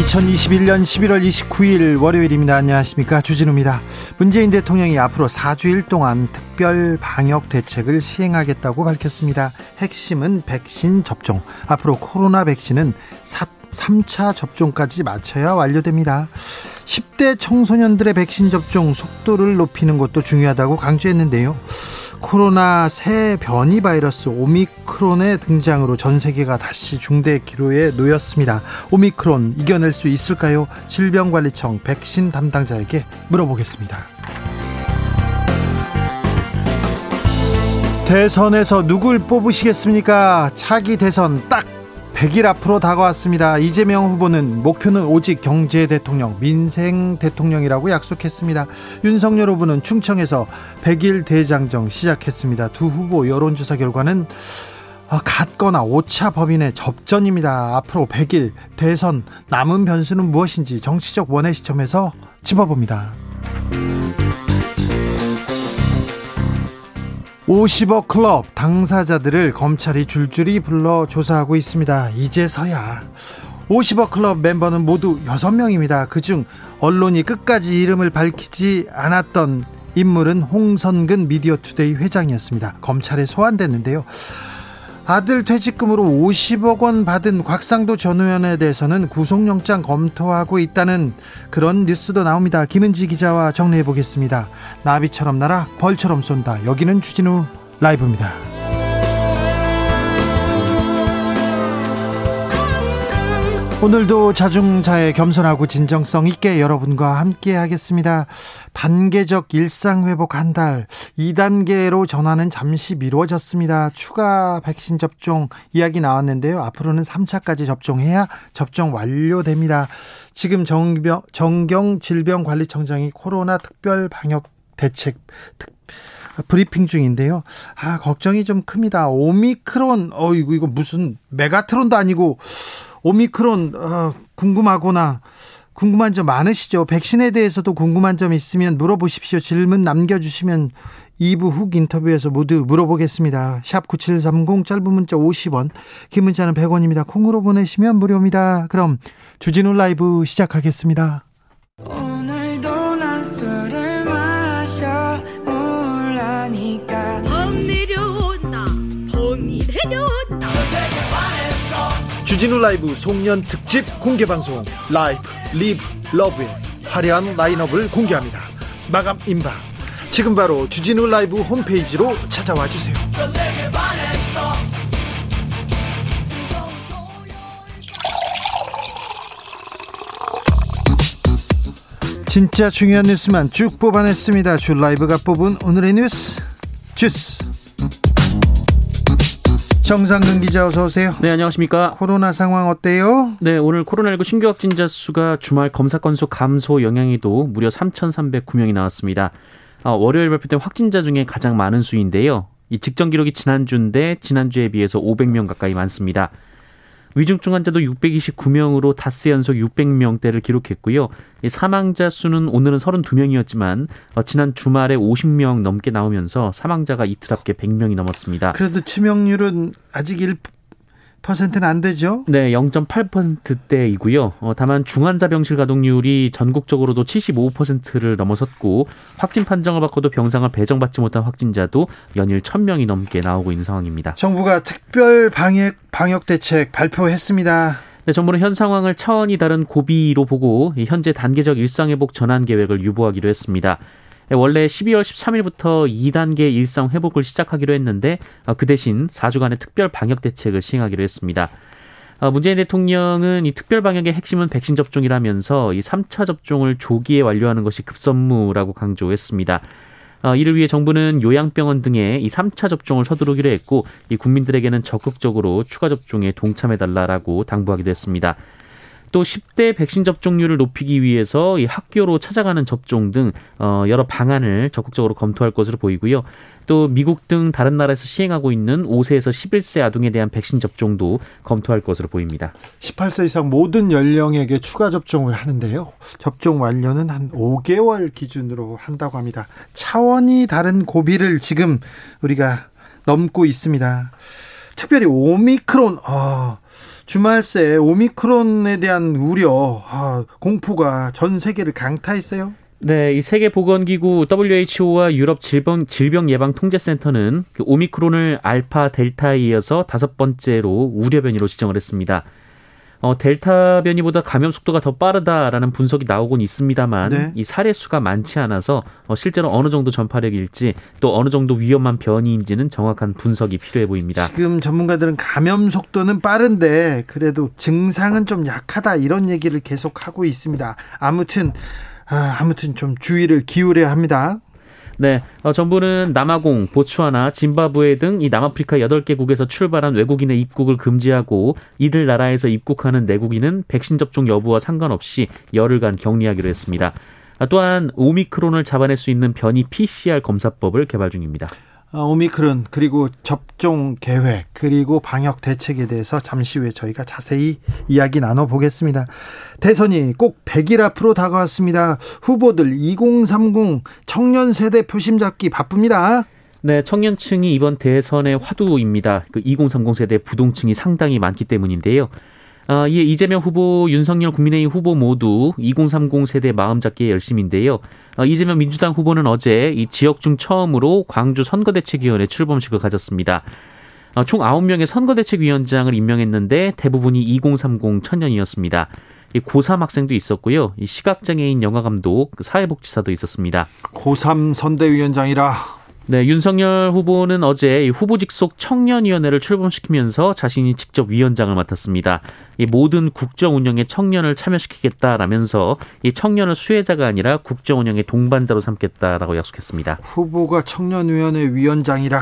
2021년 11월 29일 월요일입니다. 안녕하십니까. 주진우입니다. 문재인 대통령이 앞으로 4주일 동안 특별 방역 대책을 시행하겠다고 밝혔습니다. 핵심은 백신 접종. 앞으로 코로나 백신은 3차 접종까지 마쳐야 완료됩니다. 10대 청소년들의 백신 접종 속도를 높이는 것도 중요하다고 강조했는데요. 코로나 새 변이 바이러스 오미크론의 등장으로 전 세계가 다시 중대 기로에 놓였습니다. 오미크론 이겨낼 수 있을까요? 질병관리청 백신 담당자에게 물어보겠습니다. 대선에서 누굴 뽑으시겠습니까? 차기 대선 딱 100일 앞으로 다가왔습니다. 이재명 후보는 목표는 오직 경제 대통령, 민생 대통령이라고 약속했습니다. 윤석열 후보는 충청에서 100일 대장정 시작했습니다. 두 후보 여론조사 결과는 같거나 오차 법인의 접전입니다. 앞으로 100일 대선 남은 변수는 무엇인지 정치적 원의 시점에서 짚어봅니다. 50억 클럽 당사자들을 검찰이 줄줄이 불러 조사하고 있습니다. 이제서야 50억 클럽 멤버는 모두 6명입니다. 그중 언론이 끝까지 이름을 밝히지 않았던 인물은 홍선근 미디어투데이 회장이었습니다. 검찰에 소환됐는데요. 아들 퇴직금으로 50억 원 받은 곽상도 전 의원에 대해서는 구속영장 검토하고 있다는 그런 뉴스도 나옵니다. 김은지 기자와 정리해 보겠습니다. 나비처럼 날아 벌처럼 쏜다. 여기는 주진우 라이브입니다. 오늘도 자중자의 겸손하고 진정성 있게 여러분과 함께 하겠습니다. 단계적 일상 회복 한 달, 2단계로 전환은 잠시 미뤄졌습니다. 추가 백신 접종 이야기 나왔는데요. 앞으로는 3차까지 접종해야 접종 완료됩니다. 지금 정병, 정경 질병관리청장이 코로나 특별 방역 대책 특, 브리핑 중인데요. 아, 걱정이 좀 큽니다. 오미크론, 어, 이거, 이거 무슨 메가트론도 아니고, 오미크론 어, 궁금하거나 궁금한 점 많으시죠? 백신에 대해서도 궁금한 점 있으면 물어보십시오. 질문 남겨주시면 2부 훅 인터뷰에서 모두 물어보겠습니다. 샵 9730 짧은 문자 50원, 긴 문자는 100원입니다. 콩으로 보내시면 무료입니다. 그럼 주진우 라이브 시작하겠습니다. 주진우 라이브 송년 특집 공개 방송 Live Live Love의 화려한 라인업을 공개합니다. 마감 임박. 지금 바로 주진우 라이브 홈페이지로 찾아와 주세요. 진짜 중요한 뉴스만 쭉 뽑아냈습니다. 주 라이브가 뽑은 오늘의 뉴스 주스. 정상근 기자 어서 오세요. 네, 안녕하십니까? 코로나 상황 어때요? 네, 오늘 코로나19 신규 확진자 수가 주말 검사 건수 감소 영향에도 무려 3,309명이 나왔습니다. 어, 월요일 발표된 확진자 중에 가장 많은 수인데요. 이 직전 기록이 지난주인데 지난주에 비해서 500명 가까이 많습니다. 위중증 환자도 629명으로 닷새 연속 600명대를 기록했고요. 사망자 수는 오늘은 32명이었지만 어, 지난 주말에 50명 넘게 나오면서 사망자가 이틀 앞에 100명이 넘었습니다. 그래도 치명률은 아직 1 퍼센트는 안 되죠? 네, 0.8%대이고요. 어, 다만 중환자 병실 가동률이 전국적으로도 75%를 넘어섰고 확진 판정을 받고도 병상을 배정받지 못한 확진자도 연일 1000명이 넘게 나오고 있는 상황입니다. 정부가 특별 방역 방역 대책 발표했습니다. 네, 정부는 현 상황을 차원이 다른 고비로 보고 현재 단계적 일상회복 전환 계획을 유보하기로 했습니다. 네, 원래 12월 13일부터 2단계 일상 회복을 시작하기로 했는데 어, 그 대신 4주간의 특별 방역 대책을 시행하기로 했습니다. 어, 문재인 대통령은 이 특별 방역의 핵심은 백신 접종이라면서 이 3차 접종을 조기에 완료하는 것이 급선무라고 강조했습니다. 어, 이를 위해 정부는 요양병원 등에 이 3차 접종을 서두르기로 했고 이 국민들에게는 적극적으로 추가 접종에 동참해달라라고 당부하기도 했습니다. 또 10대 백신 접종률을 높이기 위해서 이 학교로 찾아가는 접종 등 어, 여러 방안을 적극적으로 검토할 것으로 보이고요. 또 미국 등 다른 나라에서 시행하고 있는 5세에서 11세 아동에 대한 백신 접종도 검토할 것으로 보입니다. 18세 이상 모든 연령에게 추가 접종을 하는데요. 접종 완료는 한 5개월 기준으로 한다고 합니다. 차원이 다른 고비를 지금 우리가 넘고 있습니다. 특별히 오미크론, 아, 주말새 오미크론에 대한 우려, 아, 공포가 전 세계를 강타했어요. 네, 이 세계보건기구 WHO와 유럽 질병, 질병 예방 통제센터는 그 오미크론을 알파, 델타에 이어서 다섯 번째로 우려 변이로 지정을 했습니다. 어, 델타 변이보다 감염 속도가 더 빠르다라는 분석이 나오곤 있습니다만 네. 이 사례 수가 많지 않아서 어, 실제로 어느 정도 전파력일지 또 어느 정도 위험한 변이인지는 정확한 분석이 필요해 보입니다. 지금 전문가들은 감염 속도는 빠른데 그래도 증상은 좀 약하다 이런 얘기를 계속 하고 있습니다. 아무튼 아, 아무튼 좀 주의를 기울여야 합니다. 네, 어, 정부는 남아공, 보츠와나, 짐바브웨 등 이 남아프리카 8개국에서 출발한 외국인의 입국을 금지하고 이들 나라에서 입국하는 내국인은 백신 접종 여부와 상관없이 열흘간 격리하기로 했습니다. 아, 또한 오미크론을 잡아낼 수 있는 변이 PCR 검사법을 개발 중입니다. 어, 오미크론 그리고 접종 계획 그리고 방역 대책에 대해서 잠시 후에 저희가 자세히 이야기 나눠 보겠습니다. 대선이 꼭 100일 앞으로 다가왔습니다. 후보들 2030 청년 세대 표심 잡기 바쁩니다. 네, 청년층이 이번 대선의 화두입니다. 그 2030 세대 부동층이 상당히 많기 때문인데요. 어, 이에 이재명 후보, 윤석열 국민의힘 후보 모두 2030 세대 마음 잡기에 열심인데요. 어, 이재명 민주당 후보는 어제 이 지역 중 처음으로 광주 선거대책위원회 출범식을 가졌습니다. 어, 총 9명의 선거대책위원장을 임명했는데 대부분이 2030 청년이었습니다. 고3 학생도 있었고요. 시각장애인 영화감독, 사회복지사도 있었습니다. 고3 선대위원장이라 네, 윤석열 후보는 어제 후보 직 속 청년위원회를 출범시키면서 자신이 직접 위원장을 맡았습니다. 이 모든 국정 운영에 청년을 참여시키겠다라면서 이 청년을 수혜자가 아니라 국정 운영의 동반자로 삼겠다라고 약속했습니다. 후보가 청년위원회 위원장이라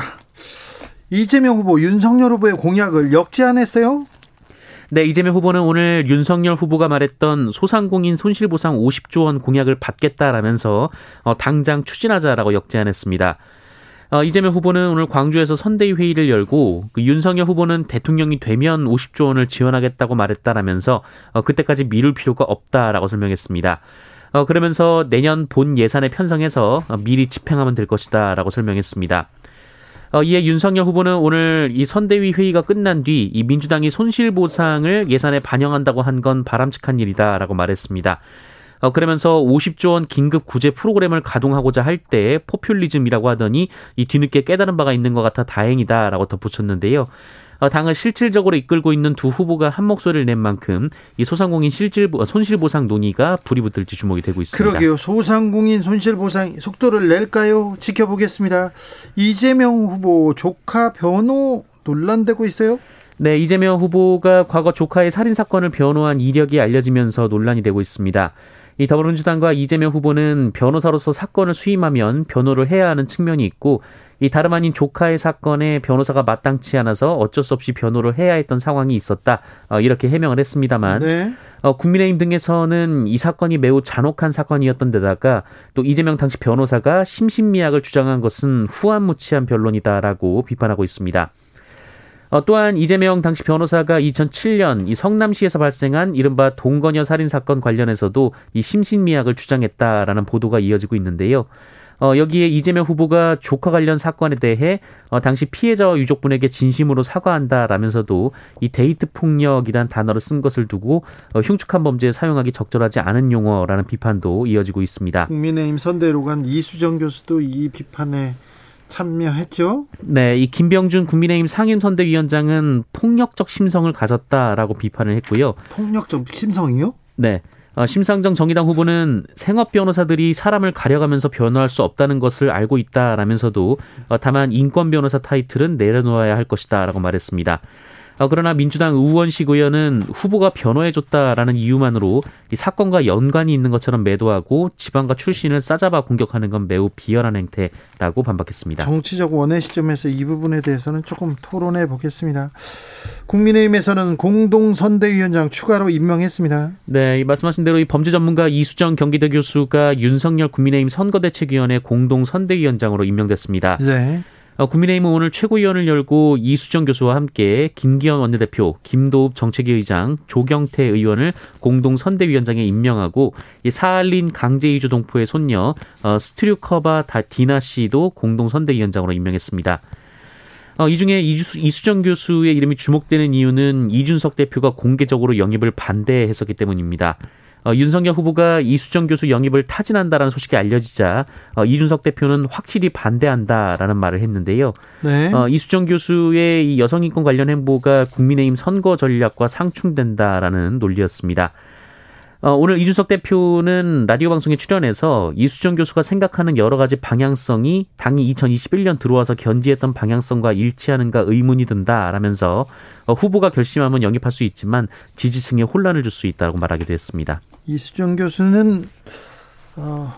이재명 후보, 윤석열 후보의 공약을 역지안했어요? 네, 이재명 후보는 오늘 윤석열 후보가 말했던 소상공인 손실보상 50조 원 공약을 받겠다라면서 어, 당장 추진하자라고 역제안했습니다. 어, 이재명 후보는 오늘 광주에서 선대위 회의를 열고 그 윤석열 후보는 대통령이 되면 50조 원을 지원하겠다고 말했다라면서 어, 그때까지 미룰 필요가 없다라고 설명했습니다. 어, 그러면서 내년 본 예산에 편성해서 어, 미리 집행하면 될 것이다라고 설명했습니다. 어, 이에 윤석열 후보는 오늘 이 선대위 회의가 끝난 뒤 이 민주당이 손실보상을 예산에 반영한다고 한 건 바람직한 일이다라고 말했습니다. 어, 그러면서 50조 원 긴급 구제 프로그램을 가동하고자 할 때 포퓰리즘이라고 하더니 이 뒤늦게 깨달은 바가 있는 것 같아 다행이다라고 덧붙였는데요. 어, 당을 실질적으로 이끌고 있는 두 후보가 한 목소리를 낸 만큼 이 소상공인 실질 손실 보상 논의가 불이 붙을지 주목이 되고 있습니다. 그러게요. 소상공인 손실 보상 속도를 낼까요? 지켜보겠습니다. 이재명 후보 조카 변호 논란되고 있어요? 네, 이재명 후보가 과거 조카의 살인 사건을 변호한 이력이 알려지면서 논란이 되고 있습니다. 이 더불어민주당과 이재명 후보는 변호사로서 사건을 수임하면 변호를 해야 하는 측면이 있고 이 다름 아닌 조카의 사건에 변호사가 마땅치 않아서 어쩔 수 없이 변호를 해야 했던 상황이 있었다. 어, 이렇게 해명을 했습니다만 네. 어, 국민의힘 등에서는 이 사건이 매우 잔혹한 사건이었던 데다가 또 이재명 당시 변호사가 심신미약을 주장한 것은 후한무치한 변론이다라고 비판하고 있습니다. 어, 또한 이재명 당시 변호사가 2007년 이 성남시에서 발생한 이른바 동거녀 살인 사건 관련해서도 이 심신미약을 주장했다라는 보도가 이어지고 있는데요. 어, 여기에 이재명 후보가 조카 관련 사건에 대해 어, 당시 피해자와 유족분에게 진심으로 사과한다라면서도 이 데이트 폭력이란 단어를 쓴 것을 두고 어, 흉측한 범죄에 사용하기 적절하지 않은 용어라는 비판도 이어지고 있습니다. 국민의힘 선대로 간 이수정 교수도 이 비판에 참여했죠. 네, 이 김병준 국민의힘 상임선대위원장은 폭력적 심성을 가졌다라고 비판을 했고요. 폭력적 심성이요? 네. 어, 심상정 정의당 후보는 생업 변호사들이 사람을 가려가면서 변호할 수 없다는 것을 알고 있다라면서도 어, 다만 인권 변호사 타이틀은 내려놓아야 할 것이다라고 말했습니다. 어, 그러나 민주당 우원식 의원은 후보가 변호해줬다라는 이유만으로 이 사건과 연관이 있는 것처럼 매도하고 지방과 출신을 싸잡아 공격하는 건 매우 비열한 행태라고 반박했습니다. 정치적 원의 시점에서 이 부분에 대해서는 조금 토론해 보겠습니다. 국민의힘에서는 공동선대위원장 추가로 임명했습니다. 네, 말씀하신 대로 이 범죄 전문가 이수정 경기대 교수가 윤석열 국민의힘 선거대책위원회 공동선대위원장으로 임명됐습니다. 네. 어, 국민의힘은 오늘 최고위원을 열고 이수정 교수와 함께 김기현 원내대표, 김도읍 정책위 의장, 조경태 의원을 공동 선대위원장에 임명하고 이 사할린 강제이주 동포의 손녀 어, 스트류커바 디나 씨도 공동 선대위원장으로 임명했습니다. 어, 이 중에 이수, 이수정 교수의 이름이 주목되는 이유는 이준석 대표가 공개적으로 영입을 반대했었기 때문입니다. 어, 윤석열 후보가 이수정 교수 영입을 타진한다라는 소식이 알려지자 어, 이준석 대표는 확실히 반대한다라는 말을 했는데요. 네. 어, 이수정 교수의 이 여성 인권 관련 행보가 국민의힘 선거 전략과 상충된다라는 논리였습니다. 어, 오늘 이준석 대표는 라디오 방송에 출연해서 이수정 교수가 생각하는 여러 가지 방향성이 당이 2021년 들어와서 견지했던 방향성과 일치하는가 의문이 든다라면서 어, 후보가 결심하면 영입할 수 있지만 지지층에 혼란을 줄 수 있다고 말하기도 했습니다. 이수정 교수는 어,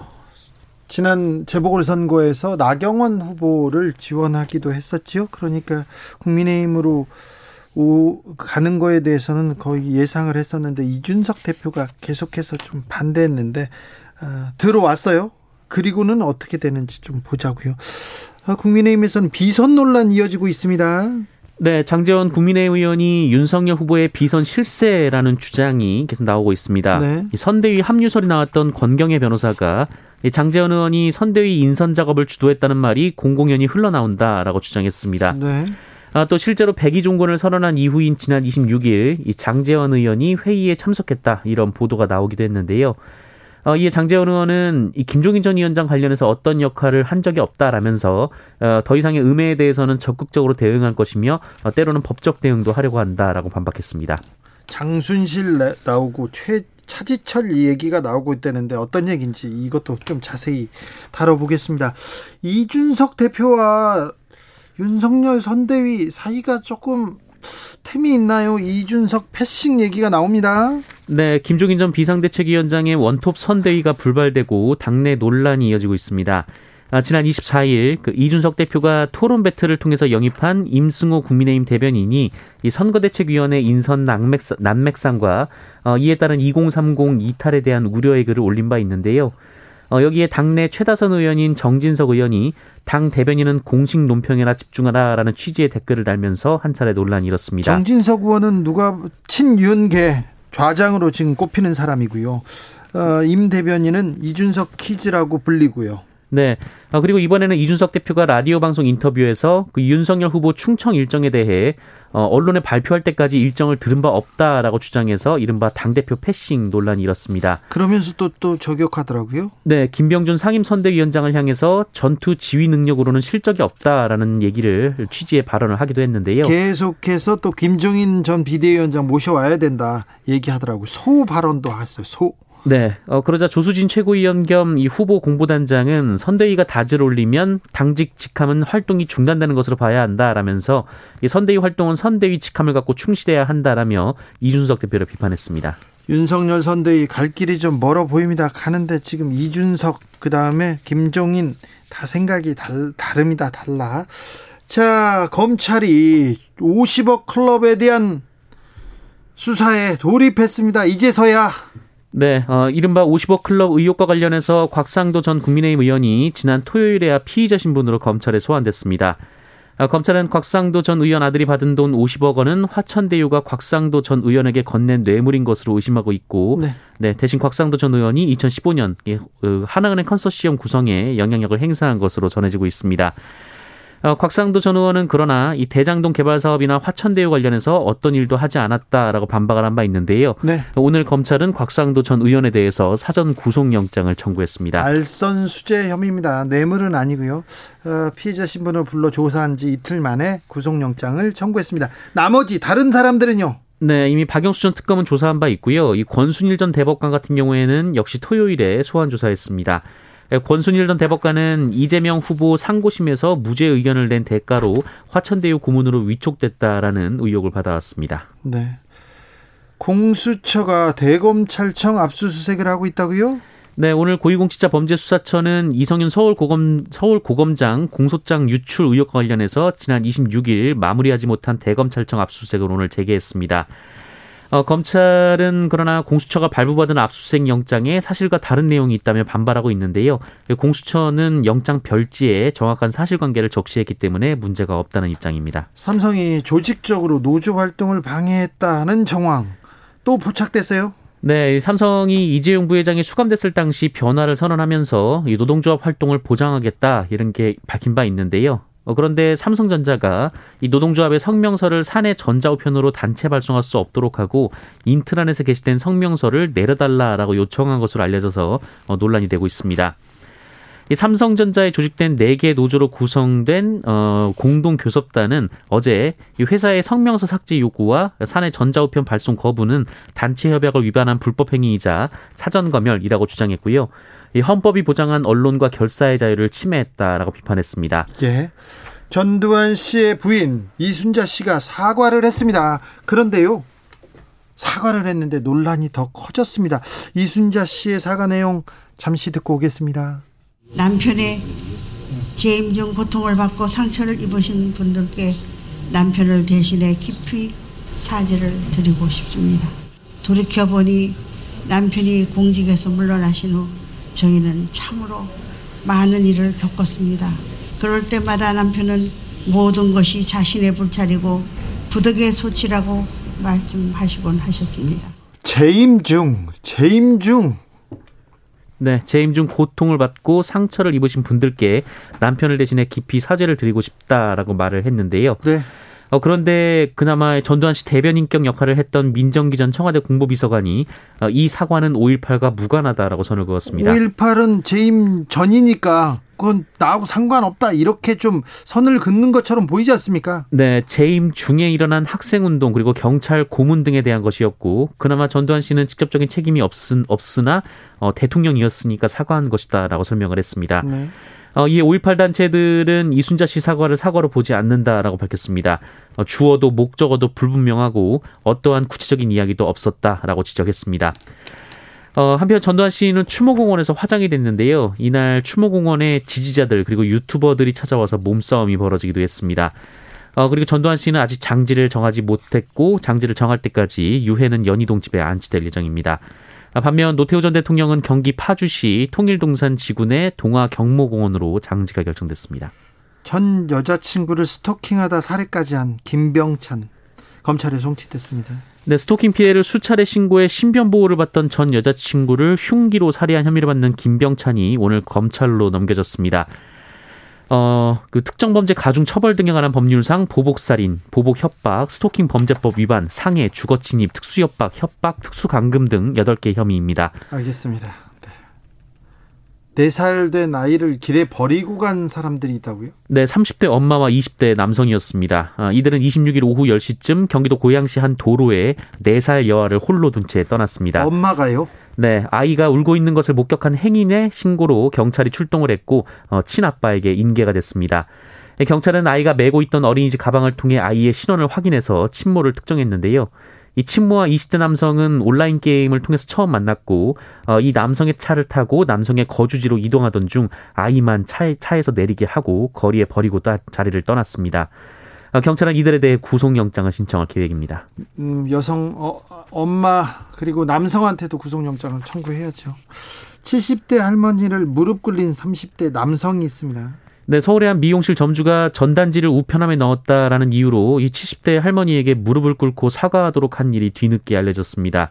지난 재보궐선거에서 나경원 후보를 지원하기도 했었지요. 그러니까 국민의힘으로 오, 가는 거에 대해서는 거의 예상을 했었는데 이준석 대표가 계속해서 좀 반대했는데 어, 들어왔어요. 그리고는 어떻게 되는지 좀 보자고요. 어, 국민의힘에서는 비선 논란 이어지고 있습니다. 네, 장재원 국민의힘 의원이 윤석열 후보의 비선 실세라는 주장이 계속 나오고 있습니다. 네. 선대위 합류설이 나왔던 권경혜 변호사가 장재원 의원이 선대위 인선 작업을 주도했다는 말이 공공연히 흘러나온다라고 주장했습니다. 네. 아, 또 실제로 백의종군을 선언한 이후인 지난 26일 이 장재원 의원이 회의에 참석했다 이런 보도가 나오기도 했는데요. 어, 이에 장재원 의원은 이 김종인 전 위원장 관련해서 어떤 역할을 한 적이 없다라면서 어, 더 이상의 음해에 대해서는 적극적으로 대응할 것이며 어, 때로는 법적 대응도 하려고 한다라고 반박했습니다. 장순실 나오고 최 차지철 얘기가 나오고 있다는데 어떤 얘기인지 이것도 좀 자세히 다뤄보겠습니다. 이준석 대표와 윤석열 선대위 사이가 조금 틈이 있나요? 이준석 패싱 얘기가 나옵니다. 네, 김종인 전 비상대책위원장의 원톱 선대위가 불발되고 당내 논란이 이어지고 있습니다. 아, 지난 24일 그 이준석 대표가 토론 배틀을 통해서 영입한 임승호 국민의힘 대변인이 이 선거대책위원회 인선 난맥, 난맥상과 어, 이에 따른 2030 이탈에 대한 우려의 글을 올린 바 있는데요. 어, 여기에 당내 최다선 의원인 정진석 의원이 당 대변인은 공식 논평에나 집중하라라는 취지의 댓글을 달면서 한 차례 논란이 일었습니다. 정진석 의원은 누가 친윤계 좌장으로 지금 꼽히는 사람이고요. 어, 임 대변인은 이준석 키즈라고 불리고요. 네. 아, 그리고 이번에는 이준석 대표가 라디오 방송 인터뷰에서 그 윤석열 후보 충청 일정에 대해 어, 언론에 발표할 때까지 일정을 들은 바 없다라고 주장해서 이른바 당대표 패싱 논란이 일었습니다. 그러면서 또, 또 저격하더라고요? 네. 김병준 상임선대위원장을 향해서 전투 지휘 능력으로는 실적이 없다라는 얘기를 취지의 발언을 하기도 했는데요. 계속해서 또 김종인 전 비대위원장 모셔와야 된다 얘기하더라고요. 소 발언도 했어요. 소. 네. 어, 그러자 조수진 최고위원 겸 이 후보 공보단장은 선대위가 다질 올리면 당직 직함은 활동이 중단되는 것으로 봐야 한다라면서 이 선대위 활동은 선대위 직함을 갖고 충실해야 한다라며 이준석 대표를 비판했습니다. 윤석열 선대위 갈 길이 좀 멀어 보입니다. 가는데 지금 이준석 그 다음에 김종인 다 생각이 달, 다릅니다. 달라. 자 검찰이 50억 클럽에 대한 수사에 돌입했습니다. 이제서야 네, 어, 이른바 50억 클럽 의혹과 관련해서 곽상도 전 국민의힘 의원이 지난 토요일에야 피의자 신분으로 검찰에 소환됐습니다. 어, 검찰은 곽상도 전 의원 아들이 받은 돈 50억 원은 화천대유가 곽상도 전 의원에게 건넨 뇌물인 것으로 의심하고 있고, 네, 네 대신 곽상도 전 의원이 2015년 어, 하나은행 컨소시엄 구성에 영향력을 행사한 것으로 전해지고 있습니다. 어, 곽상도 전 의원은 그러나 이 대장동 개발 사업이나 화천대유 관련해서 어떤 일도 하지 않았다라고 반박을 한 바 있는데요. 네. 오늘 검찰은 곽상도 전 의원에 대해서 사전 구속영장을 청구했습니다. 알선 수재 혐의입니다. 뇌물은 아니고요. 어, 피해자 신분을 불러 조사한 지 이틀 만에 구속영장을 청구했습니다. 나머지 다른 사람들은요? 네, 이미 박영수 전 특검은 조사한 바 있고요. 이 권순일 전 대법관 같은 경우에는 역시 토요일에 소환 조사했습니다. 권순일 전 대법관은 이재명 후보 상고심에서 무죄 의견을 낸 대가로 화천대유 고문으로 위촉됐다라는 의혹을 받아왔습니다. 네. 공수처가 대검찰청 압수수색을 하고 있다고요? 네, 오늘 고위공직자범죄수사처는 이성윤 서울고검 서울고검장 공소장 유출 의혹과 관련해서 지난 26일 마무리하지 못한 대검찰청 압수수색을 오늘 재개했습니다. 어, 검찰은 그러나 공수처가 발부받은 압수수색 영장에 사실과 다른 내용이 있다며 반발하고 있는데요. 공수처는 영장 별지에 정확한 사실관계를 적시했기 때문에 문제가 없다는 입장입니다. 삼성이 조직적으로 노조 활동을 방해했다는 정황 또 포착됐어요? 네, 삼성이 이재용 부회장이 수감됐을 당시 변화를 선언하면서 이 노동조합 활동을 보장하겠다 이런 게 밝힌 바 있는데요. 어, 그런데 삼성전자가 이 노동조합의 성명서를 사내 전자우편으로 단체 발송할 수 없도록 하고 인트라넷에 게시된 성명서를 내려달라라고 요청한 것으로 알려져서 어, 논란이 되고 있습니다. 이 삼성전자에 조직된 4개 노조로 구성된 어, 공동교섭단은 어제 이 회사의 성명서 삭제 요구와 사내 전자우편 발송 거부는 단체 협약을 위반한 불법 행위이자 사전 검열이라고 주장했고요. 이 헌법이 보장한 언론과 결사의 자유를 침해했다라고 비판했습니다. 예. 전두환 씨의 부인 이순자 씨가 사과를 했습니다. 그런데요. 사과를 했는데 논란이 더 커졌습니다. 이순자 씨의 사과 내용 잠시 듣고 오겠습니다. 남편의 재임 중 고통을 받고 상처를 입으신 분들께 남편을 대신해 깊이 사죄를 드리고 싶습니다. 돌이켜보니 남편이 공직에서 물러나신 후 저희는 참으로 많은 일을 겪었습니다. 그럴 때마다 남편은 모든 것이 자신의 불찰이고 부득의 소치라고 말씀하시곤 하셨습니다. 재임 중, 재임 중 네, 재임 중 고통을 받고 상처를 입으신 분들께 남편을 대신해 깊이 사죄를 드리고 싶다라고 말을 했는데요. 네. 어, 그런데 그나마 전두환 씨 대변인격 역할을 했던 민정기 전 청와대 공보비서관이 어, 이 사과는 5.18과 무관하다라고 선을 그었습니다. 5.18은 재임 전이니까 그건 나하고 상관없다 이렇게 좀 선을 긋는 것처럼 보이지 않습니까? 네, 재임 중에 일어난 학생운동 그리고 경찰 고문 등에 대한 것이었고 그나마 전두환 씨는 직접적인 책임이 없은, 없으나 어, 대통령이었으니까 사과한 것이다라고 설명을 했습니다. 네. 어, 이에 5.18 단체들은 이순자 씨 사과를 사과로 보지 않는다라고 밝혔습니다. 어, 주어도 목적어도 불분명하고 어떠한 구체적인 이야기도 없었다라고 지적했습니다. 어, 한편 전두환 씨는 추모공원에서 화장이 됐는데요. 이날 추모공원에 지지자들 그리고 유튜버들이 찾아와서 몸싸움이 벌어지기도 했습니다. 어, 그리고 전두환 씨는 아직 장지를 정하지 못했고 장지를 정할 때까지 유해는 연희동 집에 안치될 예정입니다. 반면 노태우 전 대통령은 경기 파주시 통일동산 지구내 동화 경모공원으로 장지가 결정됐습니다. 전 여자친구를 스토킹하다 살해까지 한 김병찬 검찰에 송치됐습니다. 네, 스토킹 피해를 수차례 신고해 신변 보호를 받던 전 여자친구를 흉기로 살해한 혐의를 받는 김병찬이 오늘 검찰로 넘겨졌습니다. 어, 그 특정 범죄 가중 처벌 등에 관한 법률상 보복살인, 보복 협박, 스토킹 범죄법 위반, 상해, 주거 침입, 특수 협박, 협박, 특수 감금 등 8개 혐의입니다. 알겠습니다. 네. 4살 된 아이를 길에 버리고 간 사람들이 있다고요? 네, 30대 엄마와 20대 남성이었습니다. 아, 이들은 26일 오후 10시쯤 경기도 고양시 한 도로에 4살 여아를 홀로 둔 채 떠났습니다. 엄마가요? 네, 아이가 울고 있는 것을 목격한 행인의 신고로 경찰이 출동을 했고 어, 친아빠에게 인계가 됐습니다. 경찰은 아이가 메고 있던 어린이집 가방을 통해 아이의 신원을 확인해서 친모를 특정했는데요. 이 친모와 20대 남성은 온라인 게임을 통해서 처음 만났고 어, 이 남성의 차를 타고 남성의 거주지로 이동하던 중 아이만 차에, 차에서 내리게 하고 거리에 버리고 따, 자리를 떠났습니다. 어, 경찰은 이들에 대해 구속영장을 신청할 계획입니다. 음, 여성 어, 엄마 그리고 남성한테도 구속영장을 청구해야죠. 70대 할머니를 무릎 꿇린 30대 남성이 있습니다. 네, 서울의 한 미용실 점주가 전단지를 우편함에 넣었다라는 이유로 이 70대 할머니에게 무릎을 꿇고 사과하도록 한 일이 뒤늦게 알려졌습니다.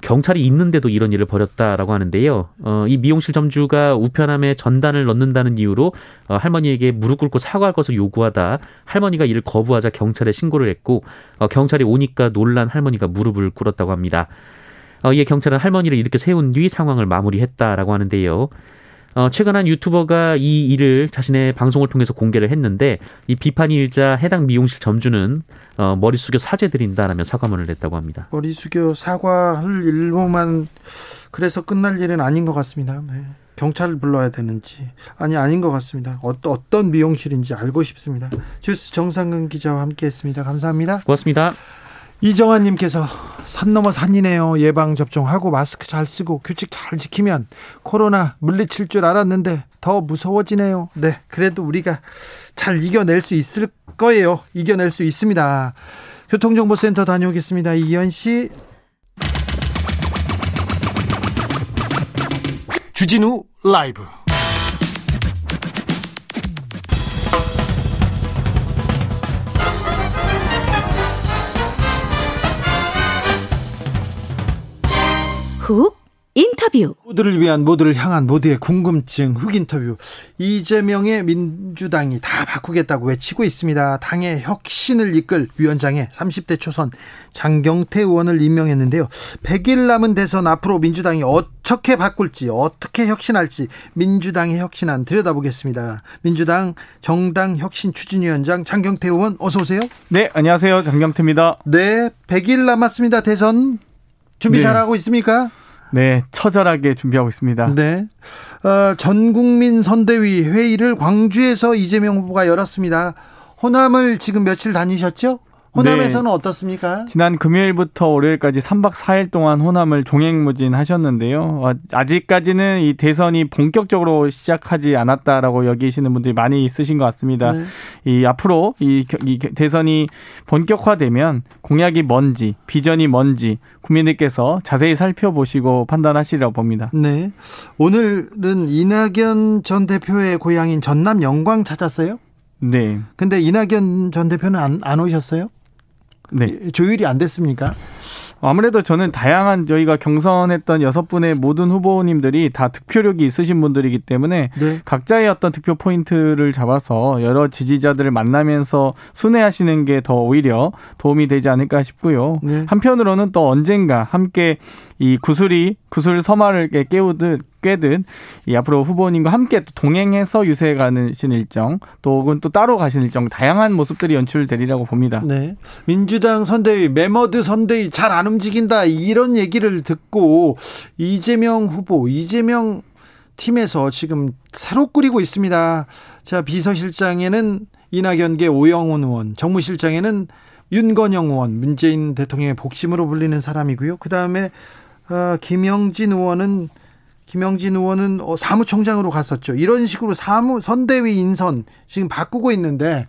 경찰이 있는데도 이런 일을 벌였다라고 하는데요. 어, 이 미용실 점주가 우편함에 전단을 넣는다는 이유로 어, 할머니에게 무릎 꿇고 사과할 것을 요구하다 할머니가 이를 거부하자 경찰에 신고를 했고 어, 경찰이 오니까 놀란 할머니가 무릎을 꿇었다고 합니다. 어, 이에 경찰은 할머니를 이렇게 세운 뒤 상황을 마무리했다라고 하는데요. 어, 최근 한 유튜버가 이 일을 자신의 방송을 통해서 공개를 했는데 이 비판이 일자 해당 미용실 점주는 어, 머리 숙여 사죄드린다라며 사과문을 냈다고 합니다. 머리 숙여 사과할 일로만 그래서 끝날 일은 아닌 것 같습니다. 네. 경찰을 불러야 되는지 아니 아닌 것 같습니다. 어떤 어떤 미용실인지 알고 싶습니다. 주스 정상근 기자와 함께했습니다. 감사합니다. 고맙습니다. 이정환님께서 산 넘어 산이네요. 예방 접종하고 마스크 잘 쓰고 규칙 잘 지키면 코로나 물리칠 줄 알았는데 더 무서워지네요. 네, 그래도 우리가 잘 이겨낼 수 있을 거예요. 이겨낼 수 있습니다. 교통정보센터 다녀오겠습니다. 이현 씨. 주진우 라이브. 훅 인터뷰 모두를 위한 모두를 향한 모두의 궁금증 흑 인터뷰 이재명의 민주당이 다 바꾸겠다고 외치고 있습니다. 당의 혁신을 이끌 위원장에 30대 초선 장경태 의원을 임명했는데요. 100일 남은 대선 앞으로 민주당이 어떻게 바꿀지 어떻게 혁신할지 민주당의 혁신안 들여다보겠습니다. 민주당 정당 혁신 추진위원장 장경태 의원 어서 오세요. 네 안녕하세요 장경태입니다. 네 100일 남았습니다. 대선 준비 네. 잘하고 있습니까? 네, 처절하게 준비하고 있습니다. 네. 어, 전 국민 선대위 회의를 광주에서 이재명 후보가 열었습니다. 호남을 지금 며칠 다니셨죠? 호남에서는 네. 어떻습니까? 지난 금요일부터 월요일까지 3박 4일 동안 호남을 종횡무진 하셨는데요. 어, 아직까지는 이 대선이 본격적으로 시작하지 않았다라고 여기시는 분들이 많이 있으신 것 같습니다. 네. 이 앞으로 이, 이 대선이 본격화되면 공약이 뭔지, 비전이 뭔지 국민들께서 자세히 살펴보시고 판단하시리라고 봅니다. 네. 오늘은 이낙연 전 대표의 고향인 전남 영광 찾았어요? 네. 근데 이낙연 전 대표는 안, 안 오셨어요? 네. 조율이 안 됐습니까? 아무래도 저는 다양한 저희가 경선했던 여섯 분의 모든 후보님들이 다 득표력이 있으신 분들이기 때문에 네. 각자의 어떤 득표 포인트를 잡아서 여러 지지자들을 만나면서 순회하시는 게 더 오히려 도움이 되지 않을까 싶고요. 네. 한편으로는 또 언젠가 함께 이 구슬이 구슬 서마를 깨우듯 꿰듯 이 앞으로 후보님과 함께 또 동행해서 유세해 가는 일정 또 혹은 또 따로 가신 일정 다양한 모습들이 연출되리라고 봅니다. 네. 민주당 선대위 메머드 선대위 잘 안 움직인다 이런 얘기를 듣고 이재명 후보 이재명 팀에서 지금 새로 꾸리고 있습니다. 자 비서실장에는 이낙연계 오영훈 의원, 정무실장에는 윤건영 의원, 문재인 대통령의 복심으로 불리는 사람이고요. 그 다음에 어, 김영진 의원은 김영진 의원은 어, 사무총장으로 갔었죠. 이런 식으로 사무 선대위 인선 지금 바꾸고 있는데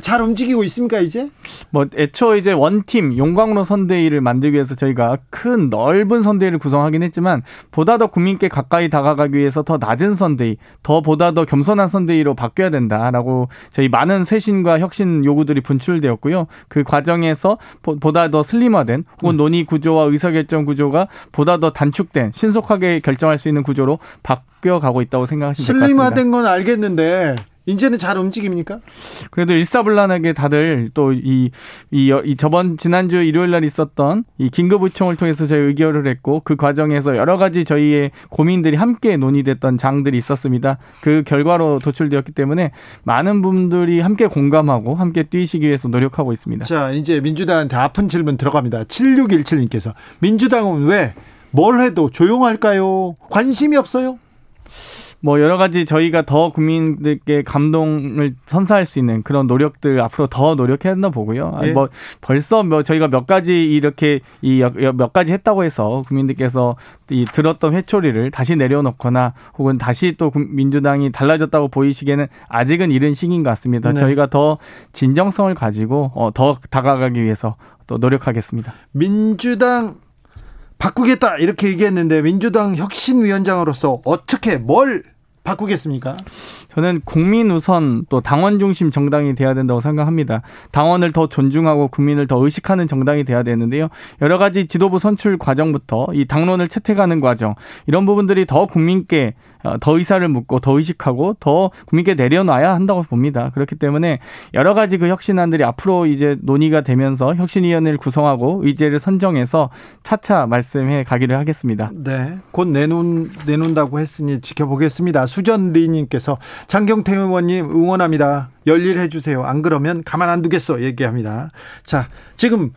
잘 움직이고 있습니까 이제? 뭐 애초 이제 원팀 용광로 선대위를 만들기 위해서 저희가 큰 넓은 선대위를 구성하긴 했지만 보다 더 국민께 가까이 다가가기 위해서 더 낮은 선대위, 더 보다 더 겸손한 선대위로 바뀌어야 된다라고 저희 많은 쇄신과 혁신 요구들이 분출되었고요. 그 과정에서 보다 더 슬림화된 혹은 논의 구조와 의사결정 구조가 보다 더 단축된 신속하게 결정할 수 있는 구조로 바뀌어 가고 있다고 생각하시면 될것 같습니다. 슬림화된 건 알겠는데 이제는 잘 움직입니까? 그래도 일사불란하게 다들 또이이 이 저번 지난주 일요일 날 있었던 이 긴급 의총을 통해서 저희 의결을 했고 그 과정에서 여러 가지 저희의 고민들이 함께 논의됐던 장들이 있었습니다. 그 결과로 도출되었기 때문에 많은 분들이 함께 공감하고 함께 뛰시기 위해서 노력하고 있습니다. 자, 이제 민주당한테 아픈 질문 들어갑니다. 7617님께서 민주당은 왜 뭘 해도 조용할까요? 관심이 없어요? 뭐 여러 가지 저희가 더 국민들께 감동을 선사할 수 있는 그런 노력들 앞으로 더 노력해야 한다 보고요. 예. 뭐 벌써 뭐 저희가 몇 가지 이렇게 이 몇 가지 했다고 해서 국민들께서 이 들었던 회초리를 다시 내려놓거나 혹은 다시 또 민주당이 달라졌다고 보이시기에는 아직은 이른 시기인 것 같습니다. 네. 저희가 더 진정성을 가지고 어, 더 다가가기 위해서 또 노력하겠습니다. 민주당 바꾸겠다 이렇게 얘기했는데 민주당 혁신위원장으로서 어떻게 뭘 바꾸겠습니까? 저는 국민 우선 또 당원 중심 정당이 돼야 된다고 생각합니다. 당원을 더 존중하고 국민을 더 의식하는 정당이 돼야 되는데요. 여러 가지 지도부 선출 과정부터 이 당론을 채택하는 과정 이런 부분들이 더 국민께 어, 더 의사를 묻고 더 의식하고 더 국민께 내려놔야 한다고 봅니다. 그렇기 때문에 여러 가지 그 혁신안들이 앞으로 이제 논의가 되면서 혁신위원회를 구성하고 의제를 선정해서 차차 말씀해 가기를 하겠습니다. 네, 곧 내놓 내놓는다고 했으니 지켜보겠습니다. 수전 리님께서 장경태 의원님 응원합니다. 열일해 주세요. 안 그러면 가만 안 두겠어 얘기합니다. 자, 지금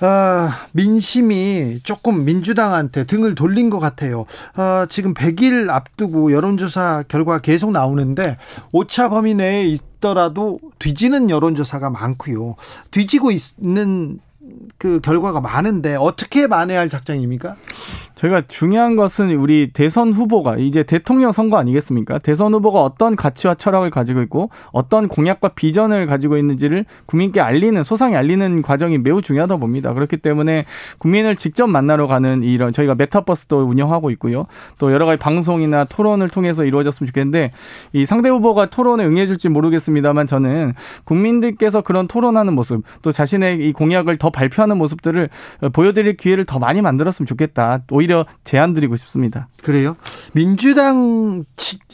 아, 민심이 조금 민주당한테 등을 돌린 것 같아요. 아, 지금 100일 앞두고 여론조사 결과 계속 나오는데 오차 범위 내에 있더라도 뒤지는 여론조사가 많고요. 뒤지고 있는 그 결과가 많은데 어떻게 만회할 작정입니까? 저희가 중요한 것은 우리 대선 후보가 이제 대통령 선거 아니겠습니까? 대선 후보가 어떤 가치와 철학을 가지고 있고 어떤 공약과 비전을 가지고 있는지를 국민께 알리는 소상히 알리는 과정이 매우 중요하다 봅니다. 그렇기 때문에 국민을 직접 만나러 가는 이런 저희가 메타버스도 운영하고 있고요. 또 여러 가지 방송이나 토론을 통해서 이루어졌으면 좋겠는데 이 상대 후보가 토론에 응해줄지 모르겠습니다만 저는 국민들께서 그런 토론하는 모습 또 자신의 이 공약을 더 발 표하는 모습들을 보여드릴 기회를 더 많이 만들었으면 좋겠다. 오히려 제안 드리고 싶습니다. 그래요? 민주당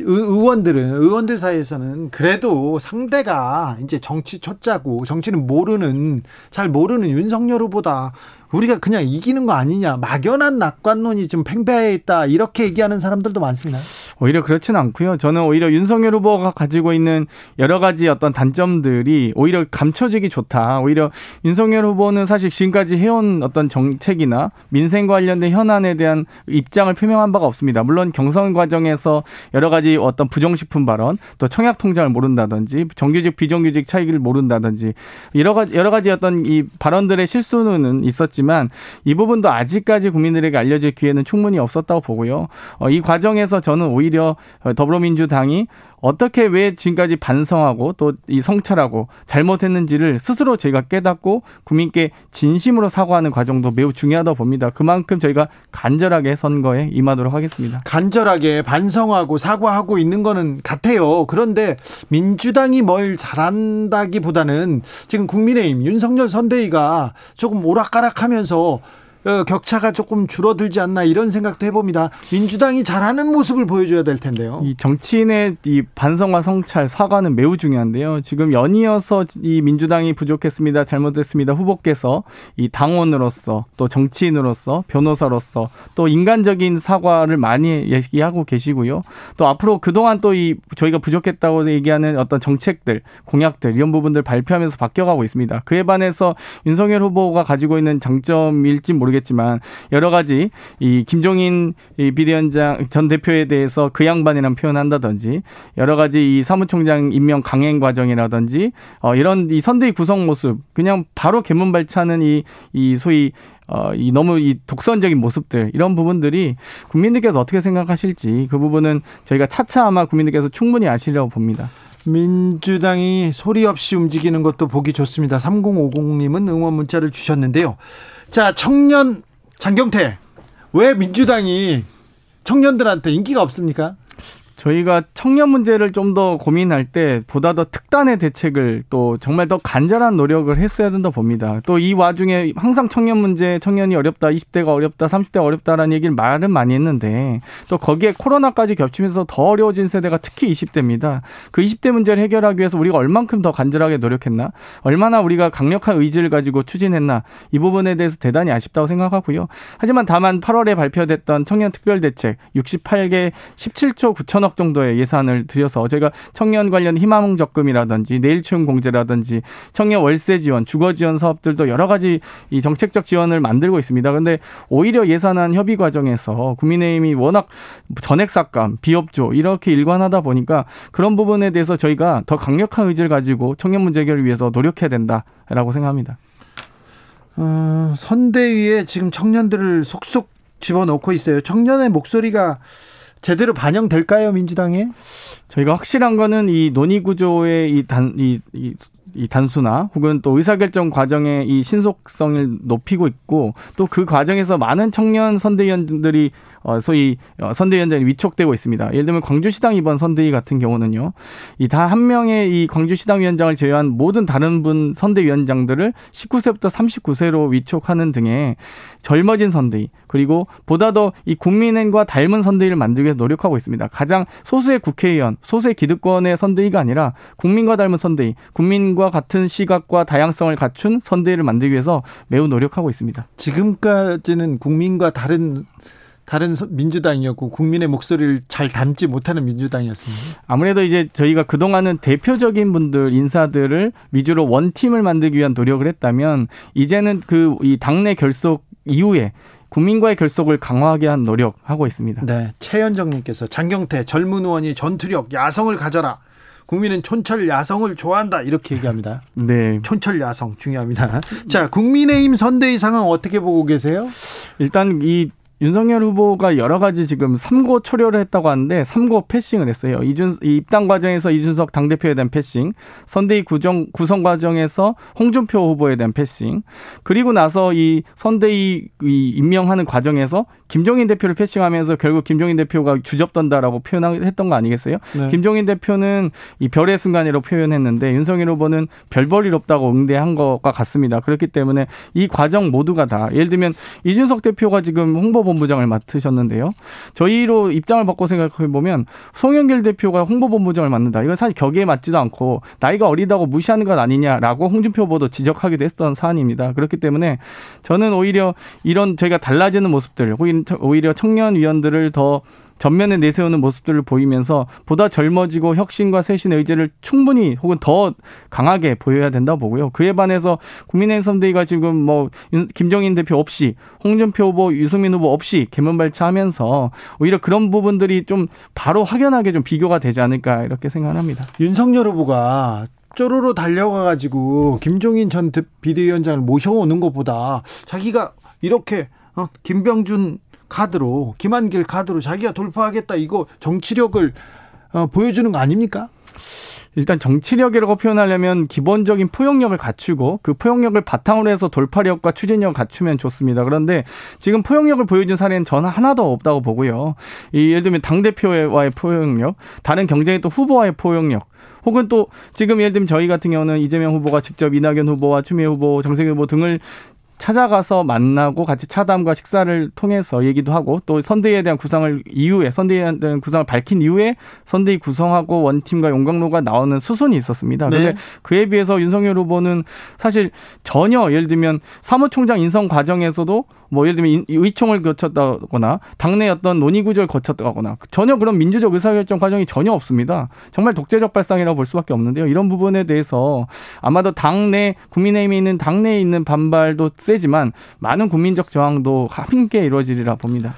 의원들은 의원들 사이에서는 그래도 상대가 이제 정치 초짜고 정치는 모르는 잘 모르는 윤석열 후보다 우리가 그냥 이기는 거 아니냐 막연한 낙관론이 좀 팽배해 있다 이렇게 얘기하는 사람들도 많습니다. 오히려 그렇지는 않고요. 저는 오히려 윤석열 후보가 가지고 있는 여러 가지 어떤 단점들이 오히려 감춰지기 좋다. 오히려 윤석열 후보는 사실 지금까지 해온 어떤 정책이나 민생 관련된 현안에 대한 입장을 표명한 바가 없습니다. 물론 경선 과정에서 여러 가지 어떤 부정식품 발언, 또 청약 통장을 모른다든지 정규직 비정규직 차이를 모른다든지 여러 가지 여러 가지 어떤 이 발언들의 실수는 있었지. 있지만 이 부분도 아직까지 국민들에게 알려질 기회는 충분히 없었다고 보고요. 어, 이 과정에서 저는 오히려 더불어민주당이 어떻게 왜 지금까지 반성하고 또 이 성찰하고 잘못했는지를 스스로 저희가 깨닫고 국민께 진심으로 사과하는 과정도 매우 중요하다고 봅니다. 그만큼 저희가 간절하게 선거에 임하도록 하겠습니다. 간절하게 반성하고 사과하고 있는 거는 같아요. 그런데 민주당이 뭘 잘한다기보다는 지금 국민의힘 윤석열 선대위가 조금 오락가락하면서 어, 격차가 조금 줄어들지 않나 이런 생각도 해봅니다. 민주당이 잘하는 모습을 보여줘야 될 텐데요. 이 정치인의 이 반성과 성찰, 사과는 매우 중요한데요. 지금 연이어서 이 민주당이 부족했습니다, 잘못했습니다 후보께서 이 당원으로서 또 정치인으로서 변호사로서 또 인간적인 사과를 많이 얘기하고 계시고요. 또 앞으로 그동안 또 이 저희가 부족했다고 얘기하는 어떤 정책들, 공약들 이런 부분들 발표하면서 바뀌어가고 있습니다. 그에 반해서 윤석열 후보가 가지고 있는 장점일지 모르 모르겠지만 여러 가지 이 김종인 이 비대위원장 전 대표에 대해서 그 양반이라는 표현한다든지 여러 가지 이 사무총장 임명 강행 과정이라든지 어 이런 이 선대위 구성 모습 그냥 바로 개문 발차는 이 이 소위 어, 이 너무 이 독선적인 모습들 이런 부분들이 국민들께서 어떻게 생각하실지 그 부분은 저희가 차차 아마 국민들께서 충분히 아시려고 봅니다. 민주당이 소리 없이 움직이는 것도 보기 좋습니다. 3050님은 응원 문자를 주셨는데요. 자, 청년 장경태. 왜 민주당이 청년들한테 인기가 없습니까? 저희가 청년 문제를 좀 더 고민할 때 보다 더 특단의 대책을 또 정말 더 간절한 노력을 했어야 된다 봅니다. 또 이 와중에 항상 청년 문제, 청년이 어렵다, 20대가 어렵다, 30대가 어렵다라는 얘기를 말은 많이 했는데 또 거기에 코로나까지 겹치면서 더 어려워진 세대가 특히 20대입니다. 그 20대 문제를 해결하기 위해서 우리가 얼만큼 더 간절하게 노력했나? 얼마나 우리가 강력한 의지를 가지고 추진했나? 이 부분에 대해서 대단히 아쉽다고 생각하고요. 하지만 다만 8월에 발표됐던 청년 특별 대책 68개 17조 9천억 3억 정도의 예산을 들여서 제가 청년 관련 희망 적금이라든지 내일 채용 공제라든지 청년 월세 지원, 주거 지원 사업들도 여러 가지 이 정책적 지원을 만들고 있습니다. 근데 오히려 예산안 협의 과정에서 국민의힘이 워낙 전액 삭감, 비협조 이렇게 일관하다 보니까 그런 부분에 대해서 저희가 더 강력한 의지를 가지고 청년 문제 해결을 위해서 노력해야 된다라고 생각합니다. 어, 선대위에 지금 청년들을 속속 집어넣고 있어요. 청년의 목소리가 제대로 반영될까요, 민주당에? 저희가 확실한 거는 이 논의 구조의 이 단, 이, 이, 이 단수나 혹은 또 의사결정 과정의 이 신속성을 높이고 있고 또 그 과정에서 많은 청년 선대위원들이 어, 소위 어, 선대위원장이 위촉되고 있습니다. 예를 들면 광주시당 이번 선대위 같은 경우는요, 이 다 한 명의 이 광주시당 위원장을 제외한 모든 다른 분 선대위원장들을 19세부터 39세로 위촉하는 등의 젊어진 선대위 그리고 보다 더 이 국민의과 닮은 선대위를 만들기 위해서 노력하고 있습니다. 가장 소수의 국회의원, 소수의 기득권의 선대위가 아니라 국민과 닮은 선대위, 국민과 같은 시각과 다양성을 갖춘 선대위를 만들기 위해서 매우 노력하고 있습니다. 지금까지는 국민과 다른 다른 민주당이었고 국민의 목소리를 잘 담지 못하는 민주당이었습니다. 아무래도 이제 저희가 그동안은 대표적인 분들 인사들을 위주로 원팀을 만들기 위한 노력을 했다면 이제는 그 이 당내 결속 이후에 국민과의 결속을 강화하게 한 노력하고 있습니다. 네. 최현정님께서 장경태 젊은 의원이 전투력, 야성을 가져라. 국민은 촌철 야성을 좋아한다 이렇게 얘기합니다. 네. 촌철 야성 중요합니다. 자, 국민의힘 선대위 상황 어떻게 보고 계세요? 일단 이 윤석열 후보가 여러 가지 지금 삼고 초려를 했다고 하는데 삼고 패싱을 했어요. 이준 입당 과정에서 이준석 당 대표에 대한 패싱, 선대위 구정 구성 과정에서 홍준표 후보에 대한 패싱, 그리고 나서 이 선대위 이 임명하는 과정에서 김종인 대표를 패싱하면서 결국 김종인 대표가 주접던다라고 표현했던 거 아니겠어요? 네. 김종인 대표는 이 별의 순간이라고 표현했는데 윤석열 후보는 별볼일 없다고 응대한 것과 같습니다. 그렇기 때문에 이 과정 모두가 다 예를 들면 이준석 대표가 지금 홍보 본부장을 맡으셨는데요. 저희로 입장을 바꿔 생각해 보면 송영길 대표가 홍보본부장을 맡는다. 이건 사실 격에 맞지도 않고 나이가 어리다고 무시하는 것 아니냐라고 홍준표 후보도 지적하기도 했던 사안입니다. 그렇기 때문에 저는 오히려 이런 저희가 달라지는 모습들, 오히려 청년 위원들을 더 전면에 내세우는 모습들을 보이면서 보다 젊어지고 혁신과 쇄신의 의지를 충분히 혹은 더 강하게 보여야 된다고 보고요. 그에 반해서 국민의힘 선대위가 지금 뭐 김정인 대표 없이 홍준표 후보, 유승민 후보 없이 개면 발차하면서 오히려 그런 부분들이 좀 바로 확연하게 좀 비교가 되지 않을까 이렇게 생각합니다. 윤석열 후보가 쪼로로 달려가 가지고 김종인 전 비대위원장을 모셔오는 것보다 자기가 이렇게 어, 김병준 카드로 김한길 카드로 자기가 돌파하겠다 이거 정치력을 어, 보여주는 거 아닙니까? 일단 정치력이라고 표현하려면 기본적인 포용력을 갖추고 그 포용력을 바탕으로 해서 돌파력과 추진력을 갖추면 좋습니다. 그런데 지금 포용력을 보여준 사례는 저는 하나도 없다고 보고요. 이 예를 들면 당대표와의 포용력, 다른 경쟁의 또 후보와의 포용력, 혹은 또 지금 예를 들면 저희 같은 경우는 이재명 후보가 직접 이낙연 후보와 추미애 후보, 정세균 후보 등을 찾아가서 만나고 같이 차담과 식사를 통해서 얘기도 하고 또 선대위에 대한 구상을 이후에 선대위에 대한 구상을 밝힌 이후에 선대위 구성하고 원팀과 용광로가 나오는 수순이 있었습니다. 네. 그런데 그에 비해서 윤석열 후보는 사실 전혀 예를 들면 사무총장 인선 과정에서도 뭐 예를 들면 의총을 거쳤다거나 당내 어떤 논의 구조를 거쳤다거나 전혀 그런 민주적 의사결정 과정이 전혀 없습니다. 정말 독재적 발상이라고 볼 수밖에 없는데요. 이런 부분에 대해서 아마도 당내 국민의힘에 있는 당내에 있는 반발도 세지만 많은 국민적 저항도 함께 이루어지리라 봅니다.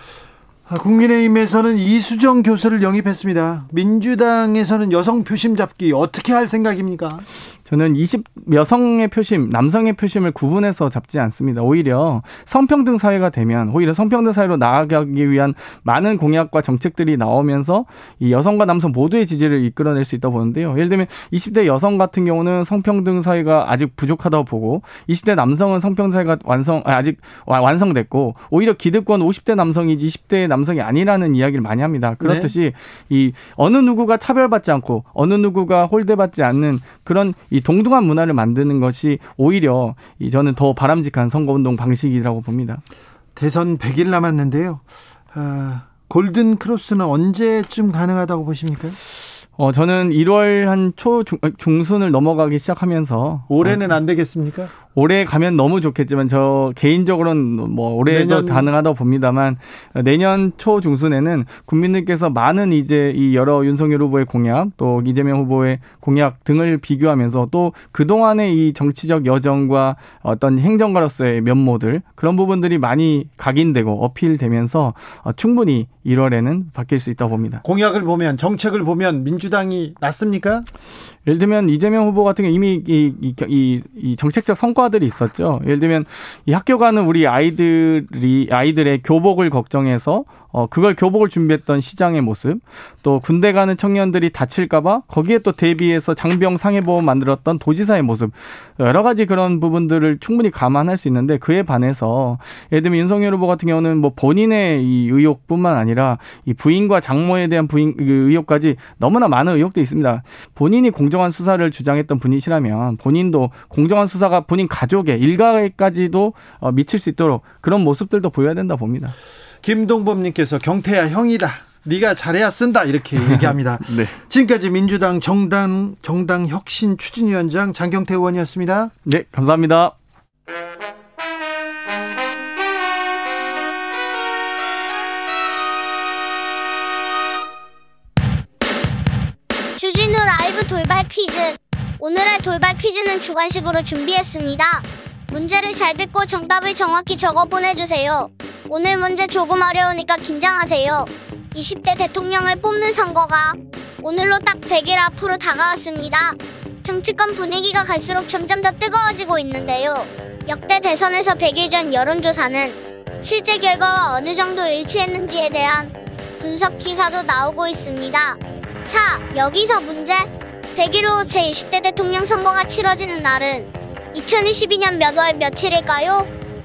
아, 국민의힘에서는 이수정 교수를 영입했습니다. 민주당에서는 여성 표심 잡기 어떻게 할 생각입니까? 저는 20 여성의 표심, 남성의 표심을 구분해서 잡지 않습니다. 오히려 성평등 사회가 되면 오히려 성평등 사회로 나아가기 위한 많은 공약과 정책들이 나오면서 이 여성과 남성 모두의 지지를 이끌어낼 수 있다고 보는데요. 예를 들면 20대 여성 같은 경우는 성평등 사회가 아직 부족하다고 보고 20대 남성은 성평등 사회가 완성 아직 완성됐고 오히려 기득권 50대 남성이지 20대 남성이 아니라는 이야기를 많이 합니다. 그렇듯이 네. 이 어느 누구가 차별받지 않고 어느 누구가 홀대받지 않는 그런 이 동등한 문화를 만드는 것이 오히려 이 저는 더 바람직한 선거운동 방식이라고 봅니다. 대선 100일 남았는데요. 아, 골든 크로스는 언제쯤 가능하다고 보십니까? 어, 저는 1월 한 초 중순을 넘어가기 시작하면서 올해는 어, 안 되겠습니까? 올해 가면 너무 좋겠지만 저 개인적으로는 뭐 올해도 내년... 가능하다고 봅니다만 내년 초 중순에는 국민들께서 많은 이제 이 여러 윤석열 후보의 공약 또 이재명 후보의 공약 등을 비교하면서 또 그동안의 이 정치적 여정과 어떤 행정가로서의 면모들 그런 부분들이 많이 각인되고 어필되면서 어, 충분히 1월에는 바뀔 수 있다고 봅니다. 공약을 보면 정책을 보면 민주당이 낫습니까? 예를 들면 이재명 후보 같은 경우 이미 이, 이, 이, 이 정책적 성과들이 있었죠. 예를 들면 이 학교 가는 우리 아이들이 아이들의 교복을 걱정해서 어, 그걸 교복을 준비했던 시장의 모습, 또 군대 가는 청년들이 다칠까봐 거기에 또 대비해서 장병 상해보험 만들었던 도지사의 모습, 여러 가지 그런 부분들을 충분히 감안할 수 있는데 그에 반해서 예를 들면 윤석열 후보 같은 경우는 뭐 본인의 이 의혹뿐만 아니라 이 부인과 장모에 대한 부인 그 의혹까지 너무나 많은 의혹도 있습니다. 본인이 공정한 수사를 주장했던 분이시라면 본인도 공정한 수사가 본인 가족의 일가에까지도 어, 미칠 수 있도록 그런 모습들도 보여야 된다 봅니다. 김동범님께서 경태야 형이다. 네가 잘해야 쓴다 이렇게 얘기합니다. 네. 지금까지 민주당 정당 정당 혁신 추진위원장 장경태 의원이었습니다. 네, 감사합니다. 주진우 라이브 돌발 퀴즈. 오늘의 돌발 퀴즈는 주관식으로 준비했습니다. 문제를 잘 듣고 정답을 정확히 적어 보내주세요. 오늘 문제 조금 어려우니까 긴장하세요. 20대 대통령을 뽑는 선거가 오늘로 딱 100일 앞으로 다가왔습니다. 정치권 분위기가 갈수록 점점 더 뜨거워지고 있는데요. 역대 대선에서 100일 전 여론조사는 실제 결과와 어느 정도 일치했는지에 대한 분석 기사도 나오고 있습니다. 자, 여기서 문제. 100일 후 제20대 대통령 선거가 치러지는 날은 2022년 몇 월 며칠일까요?